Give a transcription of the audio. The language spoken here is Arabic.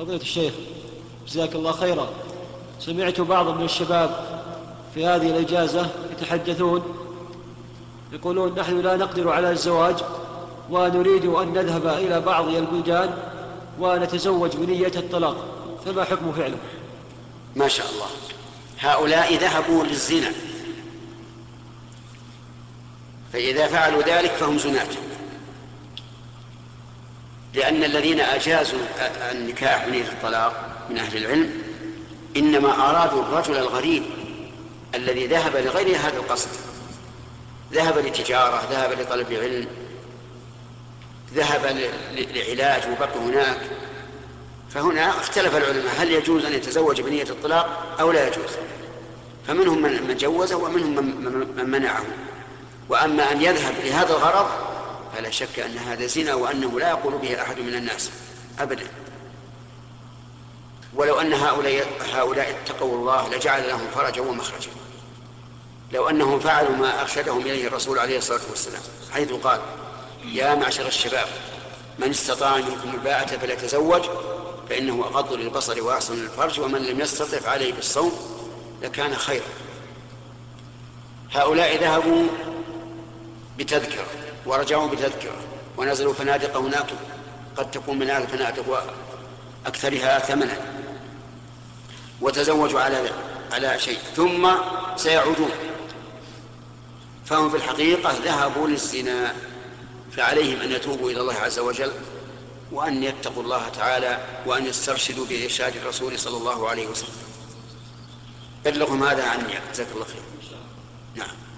فضيلة الشيخ جزاك الله خيرا. سمعت بعض من الشباب في هذه الإجازة يتحدثون يقولون نحن لا نقدر على الزواج ونريد أن نذهب إلى بعض البلدان ونتزوج بنية الطلاق. فما حكم فعله؟ ما شاء الله. هؤلاء ذهبوا للزنا. فإذا فعلوا ذلك فهم زناة. لأن الذين أجازوا النكاح بنية الطلاق من أهل العلم إنما أرادوا الرجل الغريب الذي ذهب لغير هذا القصد. ذهب لتجارة ذهب لطلب علم ذهب لعلاج وبقي هناك. فهنا اختلف العلماء هل يجوز أن يتزوج بنية الطلاق أو لا يجوز؟ فمنهم من جوزه ومنهم من منعه. وأما أن يذهب لهذا الغرض فلا شك أن هذا زنا وأنه لا يقول به أحد من الناس أبدا. ولو أن هؤلاء هؤلاء اتقوا الله لجعل لهم فرجا ومخرجا. لو أنهم فعلوا ما أرشدهم إليه الرسول عليه الصلاة والسلام حيث قال يا معشر الشباب من استطاع منكم الباءة فليتزوج فإنه أغض للبصر وأحسن للفرج ومن لم يستطع فعليه بالصوم لكان خيرا. هؤلاء ذهبوا بتذكرة. ورجعوا بتذكرة ونزلوا فنادق هناك قد تكون من هذه الفنادق وأكثرها ثمنا. وتزوجوا على على شيء. ثم سيعودون. فهم في الحقيقة ذهبوا للزنا. فعليهم أن يتوبوا إلى الله عز وجل وأن يتقوا الله تعالى وأن يسترشدوا بإرشاد الرسول صلى الله عليه وسلم. بلغهم هذا عني. جزاك الله خير. نعم.